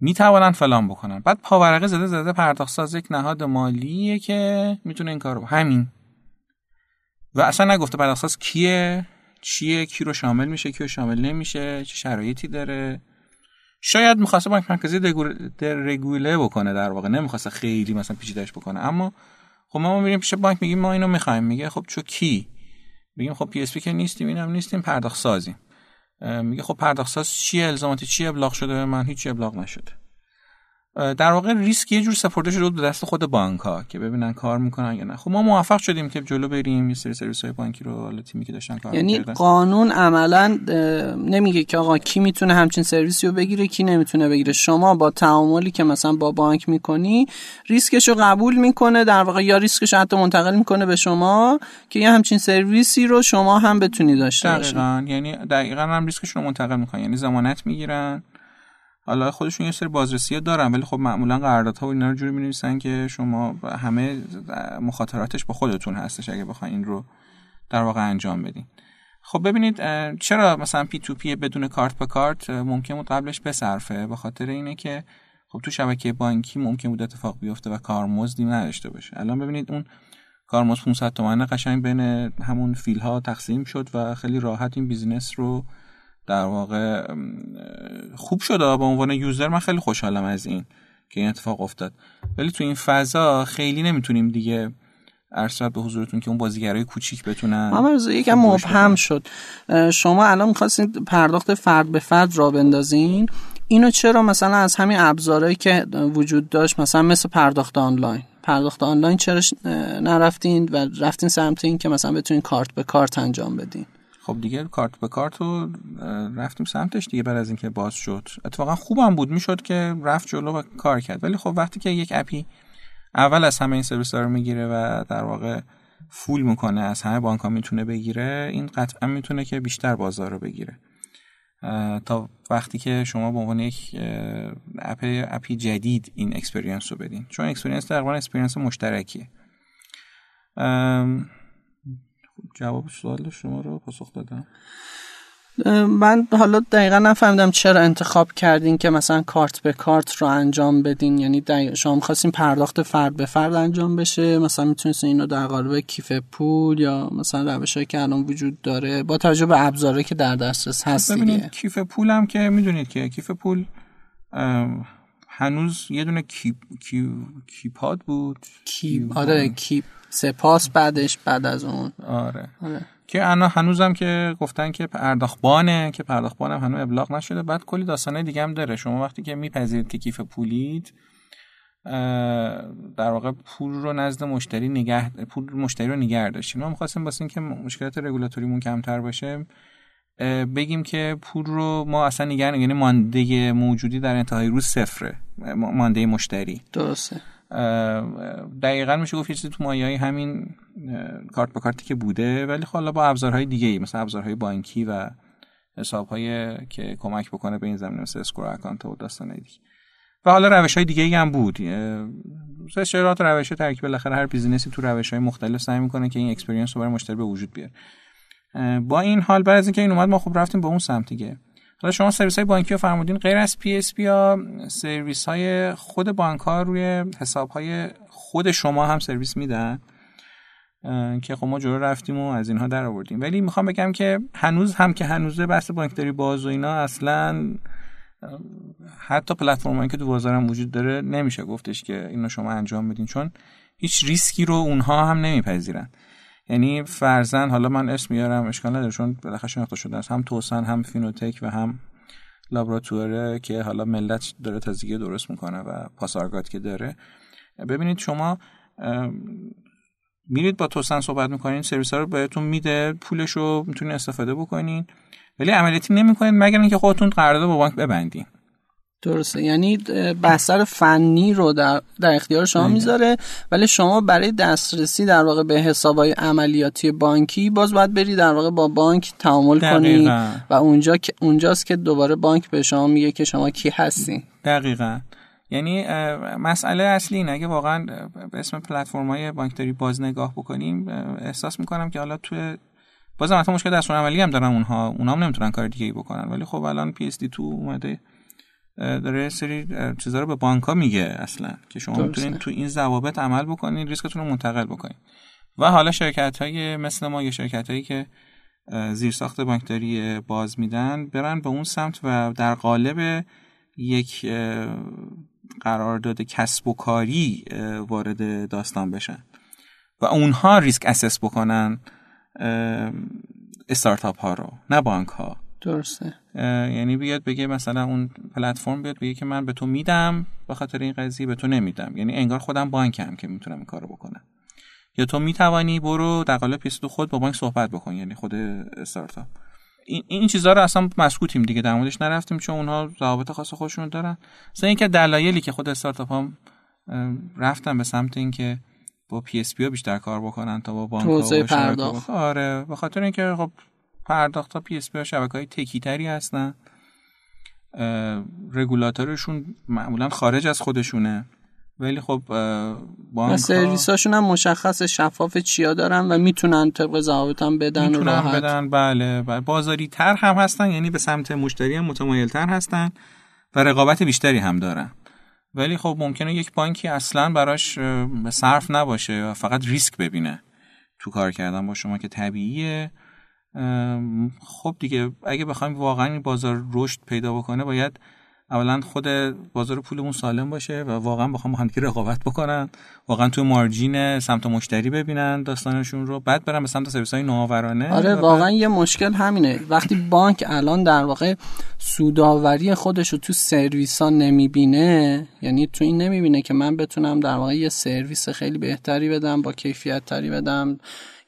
می توانن فلان بکنن. بعد پاورقه زده زده پرداخت ساز یک نهاد مالیه که می‌تونه این کارو همین. و اصلا نگفته پرداخت ساز کیه چیه کی رو شامل میشه کی رو شامل نمیشه چه شرایطی داره. شاید می‌خواسته بانک مرکزی رگوله بکنه در واقع. نمی‌خواسته خیلی مثلا پیچیدهش بکنه. اما خب ما میریم پیش بانک میگیم ما اینو می‌خوایم. میگه خب چو کی؟ میگیم خب PSP که نیستیم اینم نیستیم پرداخت سازیم. میگه خب پرداخت ساز چیه؟ الزاماتی چی ابلاغ شده؟ به من هیچ ابلاغ نشده. در واقع ریسک یه جور سپرده شده به دست خود بانک ها که ببینن کار می‌کنن یا نه. خب ما موفق شدیم که جلو بریم یه سری سرویس های بانکی رو حالا تیمی که داشتن کار یعنی قانون عملا نمیگه که آقا کی می‌تونه همچین سرویسی رو بگیره کی نمی‌تونه بگیره. شما با تعاملی که مثلا با بانک می‌کنی ریسکش رو قبول می‌کنه در واقع یا ریسکش حتی منتقل می‌کنه به شما که یه همچین سرویسی رو شما هم بتونی داشته باشید دقیقاً. یعنی دقیقاً هم ریسکش رو منتقل می‌کنن. یعنی ضمانت می‌گیرن. حالا خودشون یه سری بازرسی دارن ولی خب معمولا قراردادها و اینا رو جوری می‌نویسن که شما همه مخاطراتش با خودتون هستش اگه بخواین این رو در واقع انجام بدین. خب ببینید چرا مثلا P2P بدون کارت به کارت ممکن بود قبلش بصرفه؟ به خاطر اینه که خب تو شبکه بانکی ممکن بود اتفاق بیفته و کارمزدی نداشته باشه. الان ببینید اون کارمزد 500 تومنه قشنگ بین همون فیل ها تقسیم شد و خیلی راحت این business رو در واقع خوب شده به عنوان user من خیلی خوشحالم از این که این اتفاق افتاد. ولی تو این فضا خیلی نمی‌تونیم دیگه ارسال به حضورتون که اون بازیگرای کوچیک بتونن اما یکم مبهم شد. شما الان می‌خواستین پرداخت فرد به فرد را بندازین. اینو چرا مثلا از همین ابزارهایی که وجود داشت مثلا مثل پرداخت آنلاین؟ پرداخت آنلاین چرا نرفتین و رفتین سمت این که مثلا بتونین کارت به کارت انجام بدین؟ خب دیگه کارت به کارت رو رفتیم سمتش دیگه بعد از اینکه باز شد. اتفاقا خوبم بود می‌شد که رفت جلو و کار کرد. ولی خب وقتی که یک اپی اول از همه این سرویس رو می‌گیره و در واقع فول می‌کنه از همه بانک ها می‌تونه بگیره این قطعا می‌تونه که بیشتر بازار رو بگیره. تا وقتی که شما به عنوان یک app app ی جدید این experience رو بدین. چون experience تقریبا experience مشترکیه. جواب سوال شما رو پاسخ دادم. من حالا دقیقا نفهمیدم چرا انتخاب کردین که مثلا کارت به کارت رو انجام بدین. یعنی شما می‌خواستین پرداخت فرد به فرد انجام بشه مثلا می‌تونستین اینو در قالب کیف پول یا مثلا روش هایی که الان وجود داره با توجه به ابزاره که در دسترس هست ببینید کیف پول هم که می‌دونید که کیف پول هنوز یه دونه کیپ کیپاد بود. کیپ آره کیپ سپاس بعدش بعد از اون. آره, آره. که انا هنوزم که گفتن که پرداختبانه که پرداختبانم هنوز ابلاغ نشده. بعد کلی داستانه دیگه هم داره. شما وقتی که میپذیرید که کیف پولید در واقع پول رو نزد مشتری نگه پول مشتری رو نگه داشتیم ما می‌خواستیم واسه اینکه مشکلات رگولاتوریمون کمتر باشه بگیم که پول رو ما اصلا نگه یعنی مانده موجودی در انتهای روز صفره. مانده مشتری. درسته. دقیقا میشه گفت چیزی تو مایه همین کارت به کارتی که بوده ولی خب حالا با ابزارهای دیگه ای مثل ابزارهای بانکی و حسابهای که کمک بکنه به این زمینه مثل escrow account و داستان دیگه. و حالا روش های دیگه ای هم بود اشتراط روش ترکیب بالاخره هر business ی تو روش های مختلف سعی می‌کنه که این experience رو برای مشتری به وجود بیاره. با این حال بعد از اینکه این اومد ما خب رفتیم به اون سمت دیگه. حالا شما سرویس های بانکی رو فرمودین غیر از PSP یا سرویس های خود بانک ها روی حساب های خود شما هم سرویس میدن؟ که خب ما جلو رفتیم و از اینها در آوردیم. ولی می‌خوام بگم که هنوز هم که هنوز بحث بانکداری باز و اینا اصلا حتی پلتفرمایی که تو بازارم وجود داره نمیشه گفتش که اینو شما انجام بدین چون هیچ ریسکی رو اونها هم نمیپذیرن. یعنی فرزن حالا من اسم میارم اشکال نداره چون بالاخره شناخته شده است. هم توسن هم فینوتک و هم لابراتوره که حالا ملت داره تازگی درست می‌کنه و پاسارگات که داره. ببینید شما میرید با توسن صحبت می‌کنین سرویس ها رو بهتون میده پولش رو می‌تونین استفاده بکنین ولی عملیاتی نمی‌کنین مگر اینکه خودتون قرارداد با بانک ببندین. درسته. یعنی بستر فنی رو در, در اختیار شما بله. می‌ذاره ولی شما برای دسترسی در واقع به حسابهای عملیاتی بانکی باز باید بری در واقع با بانک تعامل کنی و اونجا اونجاست که دوباره بانک به شما میگه که شما کی هستی. دقیقا. یعنی مسئله اصلی اینه. اگه واقعا به اسم پلتفرم های بانکداری باز نگاه بکنیم احساس می‌کنم که حالا تو باز هم مشکل دستور عملی هم دارن اونها اونها هم نمی‌تونن کار دیگه ای بکنن. ولی خب الان پی اس دی تو اومده داره سری چیزا رو به بانک ها میگه اصلا که شما می‌تونید تو این ضوابط عمل بکنید ریسکتون رو منتقل بکنید و حالا شرکت های مثل ما یا شرکت هایی که زیر ساخت بانکداری باز میدن برن به اون سمت و در قالب یک قرارداد کسب و کاری وارد داستان بشن. و اونها ریسک assess بکنن استارتاپ ها رو نه بانک ها درسته. یعنی بیاد بگه مثلا اون پلتفرم بیاد بگه که من به تو میدم به خاطر این قضیه به تو نمیدم. یعنی انگار خودم بانکم که می‌تونم این کارو بکنم. یا تو می‌توانی برو در قالب پیست خود با بانک صحبت بکن یعنی خود استارتاپ. این این چیزها رو اصلا مسکوتیم دیگه در موردش نرفتیم چون اونها ضوابط خاص خودشون دارن. مثلا اینکه دلایلی که خود استارتاپ هم رفتن به سمت اینکه با PSP بیشتر کار بکنن تا با بانک ها پرداخت. آره به خاطر اینکه خب پرداخت ها PSP ها شبکه های تکی تری هستن رگولاتورشون معمولا خارج از خودشونه. ولی خب بانک سرویس هاشون هم مشخص شفاف چیا دارن و می‌تونن طبق ضوابط هم بدن می‌تونن راحت. بدن بله, بله. بازاری تر هم هستن یعنی به سمت مشتری هم متمایل تر هستن و رقابت بیشتری هم دارن. ولی خب ممکنه یک بانکی اصلا براش صرف نباشه و فقط ریسک ببینه تو کار کردن با شما که طبیعیه. خب دیگه اگه بخوایم واقعا این بازار رشد پیدا بکنه باید اولا خود بازار پولمون سالم باشه و واقعا بخوام با رقابت بکنن واقعا توی مارجین سمت مشتری ببینن داستانشون رو بعد برن به سمت سرویس های نوآورانه آره واقعا یه مشکل همینه. وقتی بانک الان در واقع سوداوری خودش رو تو سرویس ها نمی‌بینه یعنی تو این نمی‌بینه که من بتونم در واقع یه سرویس خیلی بهتری بدم با کیفیت تری بدم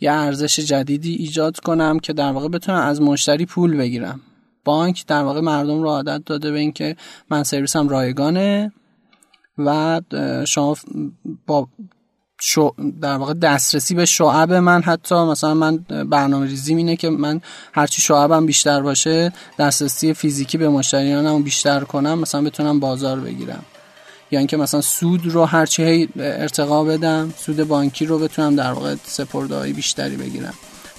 یه ارزش جدیدی ایجاد کنم که در واقع بتونم از مشتری پول بگیرم. بانک در واقع مردم رو عادت داده به اینکه من سرویسم رایگانه و شما با شو در واقع دسترسی به شعب من حتی مثلا من برنامه ریزی اینه که من هرچی شعبم بیشتر باشه دسترسی فیزیکی به مشتریانم بیشتر کنم مثلا بتونم بازار بگیرم. یا اینکه مثلا سود رو هرچی ارتقا بدم سود بانکی رو بتونم در واقع سپرده‌های بیشتری بگیرم.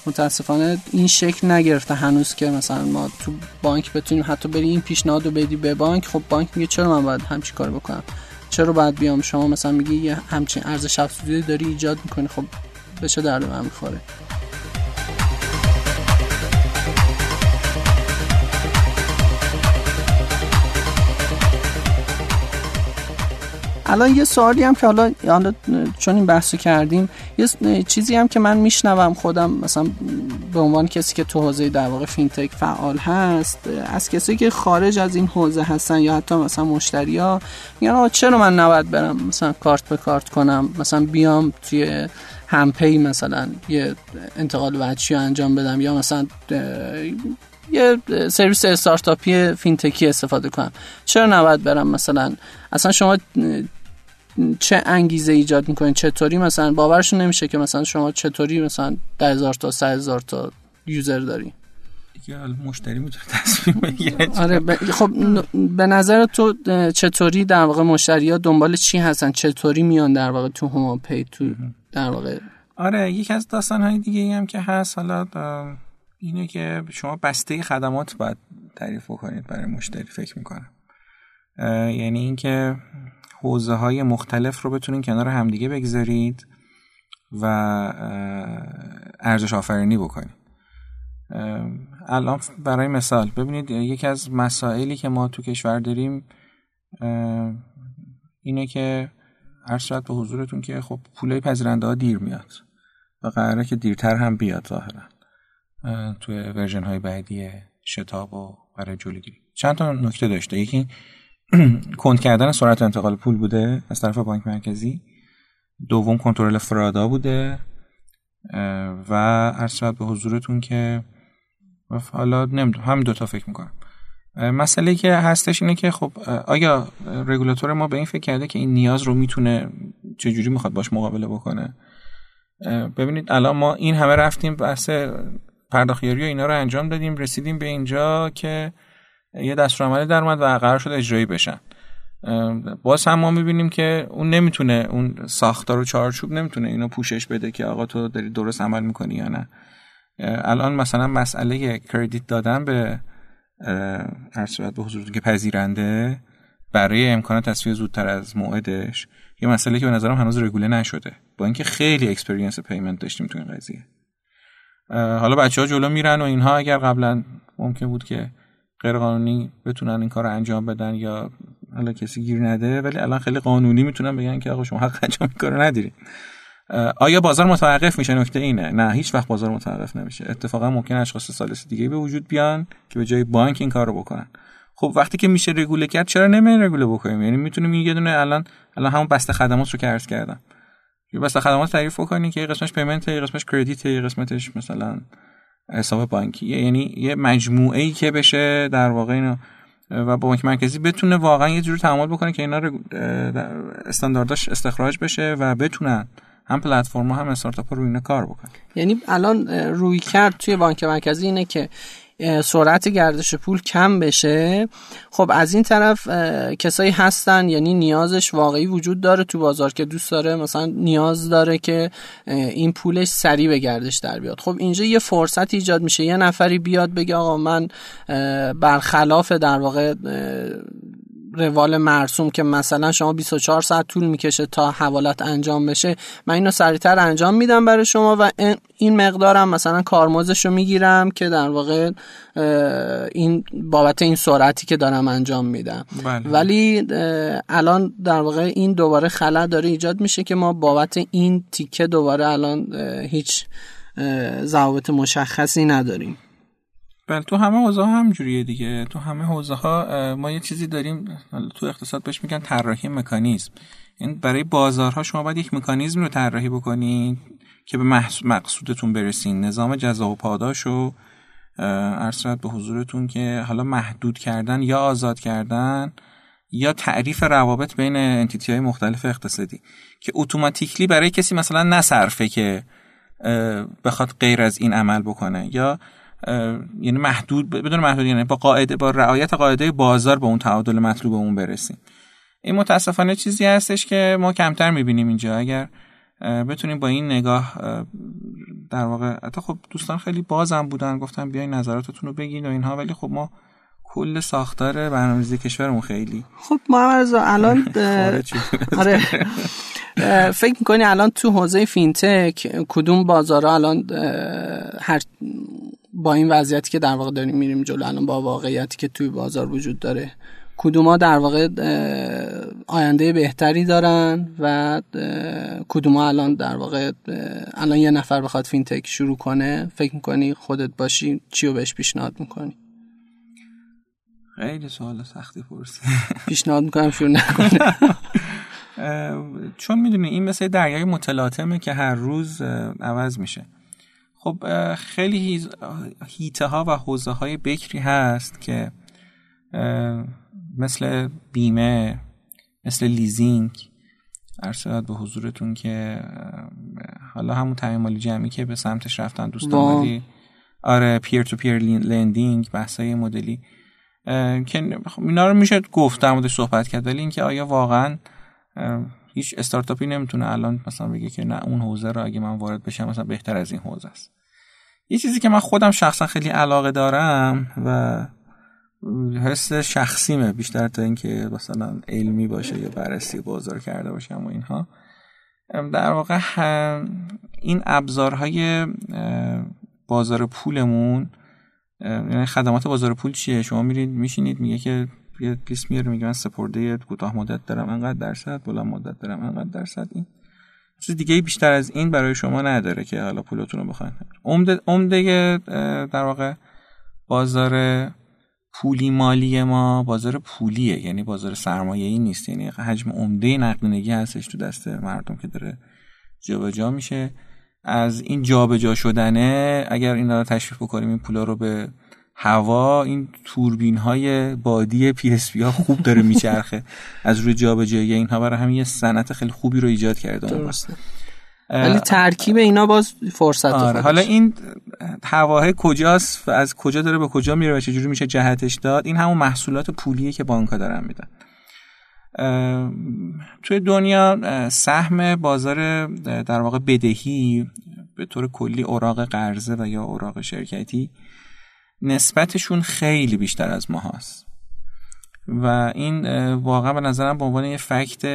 متاسفانه این شکل نگرفته هنوز که مثلا ما تو بانک بتونیم حتی بری این پیشنهاد رو بدی به بانک خب بانک میگه چرا من باید همچی کار بکنم؟ چرا باید بیام؟ شما مثلا میگی یه همچین ارزش افزوده داری ایجاد می‌کنی؟ خب به چه درد من می‌خوره؟ الان یه سوالی هم که حالا چون این بحثو کردیم یه چیزی هم که من میشنوم خودم مثلا به عنوان کسی که تو حوزه در واقع fintech فعال هست از کسی که خارج از این حوزه هستن یا حتی مثلا مشتری ها میگن آقا چرا من نباید برم مثلا کارت به کارت کنم؟ مثلا بیام توی همپی مثلا یه انتقال وجهی انجام بدم یا مثلا یه سرویس startup ی fintech ی استفاده کنم. چرا نباید برم مثلا؟ اصلا شما چه انگیزه ایجاد می‌کنین چطوری مثلا باورشون نمیشه که مثلا شما چطوری مثلا ده هزار تا سه هزار تا یوزر داری؟ دیگه مشتری می‌تونه تصمیم بگیره. آره ب... خب به نظر تو چطوری در واقع مشتری ها دنبال چی هستن؟ چطوری میان در واقع تو هوم پی تو در واقع؟ آره یکی از داستان های دیگه هم که هست حالا اینه که شما بسته خدمات باید تعریف بکنید برای مشتری فکر می‌کنم. یعنی اینکه حوزه های مختلف رو بتونین کنار همدیگه بگذارید و ارزش آفرینی بکنید الان برای مثال ببینید یکی از مسائلی که ما تو کشور داریم اینه که عرض به حضورتون که خب پولای پذیرنده ها دیر میاد و قراره که دیرتر هم بیاد ظاهرا توی ورژن های بعدی شتاب و برای جلوگیری. چند تا نکته داشته. یکی کند کردن سرعت انتقال پول بوده از طرف بانک مرکزی. دوم کنترل فرادا بوده. و عرض به حضورتون که حالا نمی‌دونم هم دوتا فکر می‌کنم. مسئله که هستش اینه که خب آیا رگولاتور ما به این فکر کرده که این نیاز رو می‌تونه چجوری می‌خواد باش مقابله بکنه؟ ببینید الان ما این همه رفتیم بحث پرداخیاری و اینا رو انجام دادیم رسیدیم به اینجا که یه دستورالعملی در اومد و قرار شد اجرایی بشن. باز هم ما می‌بینیم که اون نمی‌تونه اون ساختار و چارچوب نمی‌تونه اینو پوشش بده که آقا تو داری درست عمل می‌کنی یا نه. الان مثلا مسئله کردیت دادن به هر صورت به حضور که پذیرنده برای امکان تسویه زودتر از موعدش یه مسئله که به نظرم هنوز رگوله نشده. با اینکه خیلی experience payment داشتیم تو این قضیه. حالا بچه ها جلو میرن و اینها اگر قبلا ممکن بود که غیر قانونی بتونن این کار رو انجام بدن یا حالا کسی گیر نده ولی الان خیلی قانونی می‌تونن بگن که آقا شما حق انجام کارو نداری آیا بازار متوقف میشه؟ نکته اینه. نه هیچ وقت بازار متوقف نمیشه. اتفاقا ممکن اشخاص ثالث دیگه به وجود بیان که به جای بانک این کار رو بکنن. خب وقتی که میشه رگوله کرد چرا نمی رگوله بکنیم؟ یعنی می‌تونیم یه دونه الان الان همون بسته خدمات رو که عرض کردم. یه بسته خدمات تعریف کنی که قسمتش پیمنت قسمتش کردیت قسمتش مثلا حساب بانکی. یعنی یه مجموعه ای که بشه در واقع اینو و بانک مرکزی بتونه واقعا یه جور تعامل بکنه که اینا رو استاندارداش استخراج بشه و بتونن هم پلتفرم هم استارتاپ رو اینا کار بکنن. یعنی الان روی کرد توی بانک مرکزی اینه که سرعت گردش پول کم بشه. خب از این طرف کسایی هستن یعنی نیازش واقعی وجود داره تو بازار که دوست داره مثلا نیاز داره که این پولش سریع به گردش در بیاد. خب اینجا یه فرصت ایجاد میشه. یه نفری بیاد بگه آقا من برخلاف در واقع روال مرسوم که مثلا شما 24 ساعت طول می‌کشه تا حوالت انجام بشه من اینو سریعتر انجام میدم برای شما و این مقدارم مثلا کارمزدش رو می‌گیرم که در واقع این بابت این سرعتی که دارم انجام میدم بله. ولی الان در واقع این دوباره خلا داره ایجاد میشه که ما بابت این تیکه دوباره الان هیچ ضوابط مشخصی نداریم بله تو همه حوزه ها همجوریه دیگه. تو همه حوزه ها ما یه چیزی داریم تو اقتصاد بهش میگن طراحی مکانیزم. این برای بازارها شما باید یک مکانیزم رو طراحی بکنین که به مقصودتون برسین. نظام جزا و پاداش و ارسلت به حضورتون که حالا محدود کردن یا آزاد کردن یا تعریف روابط بین انتیتی های مختلف اقتصادی که اتوماتیکلی برای کسی مثلا نصرفه که بخواد غیر از این عمل بکنه یا یعنی محدود بدون محدود یعنی با قاعده با رعایت قاعده بازار به اون تعادل مطلوبمون برسیم. این متاسفانه چیزی هستش که ما کمتر می‌بینیم اینجا. اگر بتونیم با این نگاه در واقع حتی خب دوستان خیلی بازم بودن گفتن بیاین نظراتتون رو بگین و اینها ولی خب ما کل ساختار برنامه‌ریزی کشورمون خیلی خب محمد الان آره. فکر می‌کنی الان تو حوزه فینتک کدوم بازارها الان هر با این وضعیتی که در واقع داریم میریم جلو الان با واقعیتی که توی بازار وجود داره. کدوما در واقع آینده بهتری دارن و کدوما الان در واقع الان یه نفر بخواد فینتک شروع کنه فکر می‌کنی خودت باشی چی رو بهش پیشنهاد می‌کنی؟ خیلی سوال سختی پرسی پیشنهاد می‌کنم شروع نکنه. چون می‌دونی این مثل دریای متلاطمه که هر روز عوض میشه. خب خیلی حیطه ها و حوزه های بکری هست که مثل بیمه مثل لیزینگ عرض شود به حضورتون که حالا همون تامین مالی جمعی که به سمتش رفتن دوستان ولی آره peer to peer lending بحثای مدلی که خب اینا رو میشه گفت در موردش صحبت کرد ولی اینکه آیا واقعا هیچ استارتاپی نمی‌تونه الان مثلا بگه که نه اون حوزه رو اگه من وارد بشم مثلا بهتر از این حوزه است. یه چیزی که من خودم شخصا خیلی علاقه دارم و حس شخصیمه بیشتر تا اینکه مثلا علمی باشه یا بررسی بازار کرده باشم و اینها. در واقع این ابزارهای بازار پولمون یعنی خدمات بازار پول چیه؟ شما میرید میشینید میگه که یه لیست میاره میگه من سپرده کوتاه مدت دارم. انقدر درصد؟ بلند مدت دارم. انقدر درصد؟ این چیز دیگه بیشتر از این برای شما نداره که حالا پولتون رو بخواین. عمده عمده در واقع بازار پولی مالی ما بازار پولیه یعنی بازار سرمایه ای نیست. یعنی حجم عمده نقدینگی هستش تو دست مردم که داره جابجا میشه. از این جابجا شدنه اگر این رو تشبیه بکنیم این پولا رو به هوا این توربین های بادی PSP ها خوب داره میچرخه. از روی جابجایی اینها برای همین یه صنعت خیلی خوبی رو ایجاد کرده درسته. ولی ترکیب اینا باز فرصت آره. حالا این هواه کجاست و از کجا داره به کجا میره و چجوری میشه جهتش داد؟ این همون محصولات پولیه که بانک دارن میدن. توی دنیا سهم بازار در واقع بدهی به طور کلی اوراق قرضه و یا اوراق شرکتی نسبتشون خیلی بیشتر از ما هست و این واقعا به نظرم به عنوان یه فکت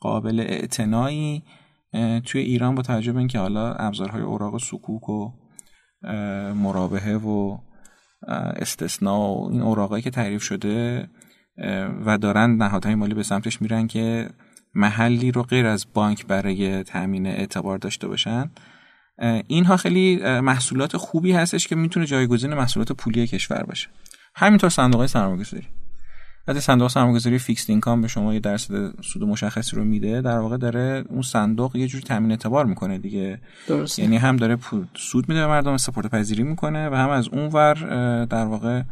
قابل اعتنایی توی ایران با توجه به اینکه حالا ابزارهای اوراق سکوک و مرابحه و استثناء و این اوراقایی که تعریف شده و دارن نهادهای مالی به سمتش میرن که محلی رو غیر از بانک برای تامین اعتبار داشته باشن. اینها خیلی محصولات خوبی هستش که می‌تونه جایگزین محصولات پولی کشور باشه. همینطور صندوق های سرمایه‌گذاری. وقتی صندوق سرمایه‌گذاری fixed income به شما یه درصد سود مشخصی رو میده در واقع داره اون صندوق یه جور تامین اعتبار می‌کنه دیگه. درسته. یعنی هم داره سود میده به مردم سپرده پذیری می‌کنه و هم از اون ور در واقع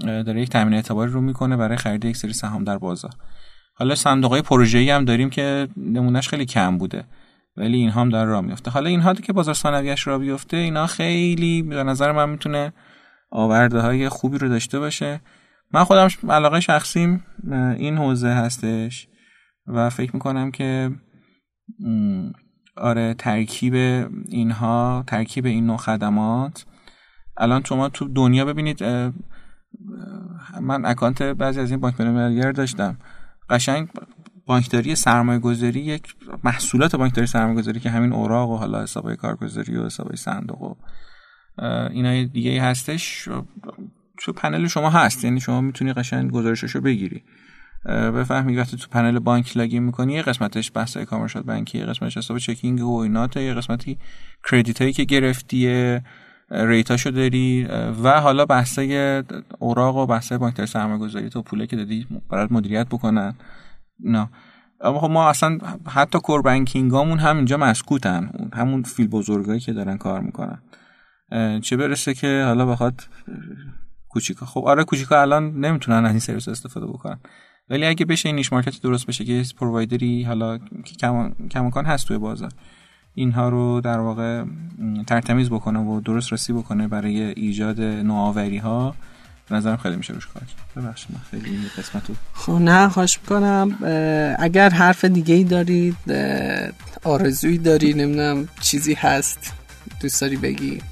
داره یک تامین اعتباری رو می‌کنه برای خرید یک سری سهام در بازار. حالا صندوق های پروژه‌ای هم داریم که نمونهش خیلی کم بوده. ولی اینها هم داره راه میفته حالا اینها که بازار ثانویه‌اش راه بیفته اینا خیلی به نظر من می‌تونه آورده های خوبی رو داشته باشه. من خودم علاقه شخصیم این حوزه هستش و فکر می‌کنم که آره ترکیب اینها ترکیب این نوع خدمات. الان شما تو دنیا ببینید من اکانت بعضی از این بانک داشتم. قشنگ بانکداری سرمایه گذاری یک محصولات بانکداری سرمایه گذاری که همین اوراق و حالا حسابای کارگزاری و حسابای صندوق و اینا دیگه هستش. تو پنل شما هست یعنی شما می‌تونی قشنگ گزارششو بگیری. بفهمی وقتی تو پنل بانک login می‌کنی یه قسمتش بحث commercial banking ه یه قسمتش حساب checking و اینات یه قسمتی credit هایی که گرفتی rate اشو داری. و حالا بحثای اوراق و بحثای بانکداری سرمایه گذاری تو پوله که دادی برات مدیریت بکنن. نه. اما خب ما اصلا حتی core banking امون هم اینجا مسکوتن. همون فیل بزرگایی که دارن کار می‌کنن. چه برسه که حالا بخواد کوچیکا خب آره کوچیکا الان نمی‌تونن از این سرویس استفاده بکنن. ولی اگه بشه این نیش مارکت درست بشه که پرووایدری حالا کماکان هست توی بازار. اینها رو در واقع ترتمیز بکنه و درست رسی بکنه برای ایجاد نوآوری ها به نظرم خیلی میشه روش کار کرد. ببخشید من خیلی این قسمت رو خب نه خواهش می‌کنم. اگر حرف دیگه ای دارید آرزویی داری نمی‌دونم چیزی هست دوست داری بگی؟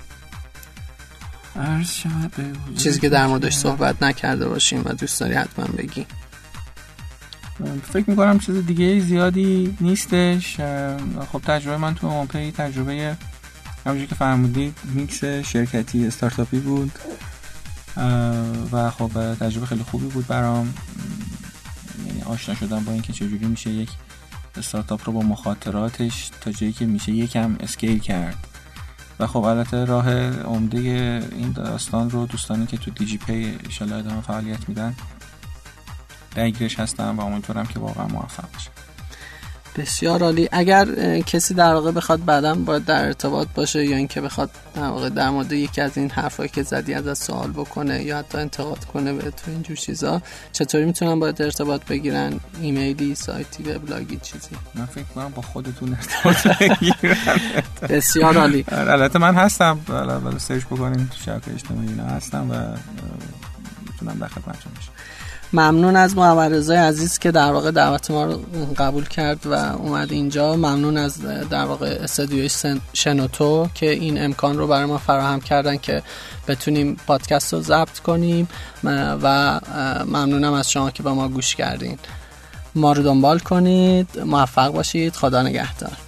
چیزی که در موردش صحبت نکرده باشیم و دوست داری حتما بگی. فکر می‌کنم چیز دیگه زیادی نیستش. خب تجربه من تو مامپی تجربه همونجور که فرمودید میکس شرکتی استارتاپی بود. و خب تجربه خیلی خوبی بود برام. یعنی آشنا شدم با اینکه چجوری میشه یک استارتاپ رو با مخاطراتش تا جایی که میشه یکم اسکیل کرد. و خب البته راه عمده این داستان رو دوستانی که تو دیجی پی ادامه فعالیت میدن درگیرش هستم و امیدوارم که واقعا موفق بشه بسیار عالی. اگر کسی در واقع بخواد بعدا باید در ارتباط باشه یا اینکه بخواد در واقع در مورد یکی از این حرفایی که زدی از سوال بکنه یا حتی انتقاد کنه به تو اینجور چیزا چطوری می‌تونن باید ارتباط بگیرن؟ ایمیلی سایتی وبلاگی چیزی؟ من فکر کنم با خودتون ارتباط بگیرن. بسیار عالی. آره، البته من هستم. ولی سرچ بکنین تو شبکه اجتماعی هستم و می‌تونم در خدمتتون باشم. ممنون از محمد رضای عزیز که در واقع دعوت ما رو قبول کرد و اومد اینجا. ممنون از در واقع استودیوی شنوتو که این امکان رو برای ما فراهم کردن که بتونیم پادکست رو ضبط کنیم و ممنونم از شما که با ما گوش کردین. ما رو دنبال کنید. موفق باشید. خدا نگهدار.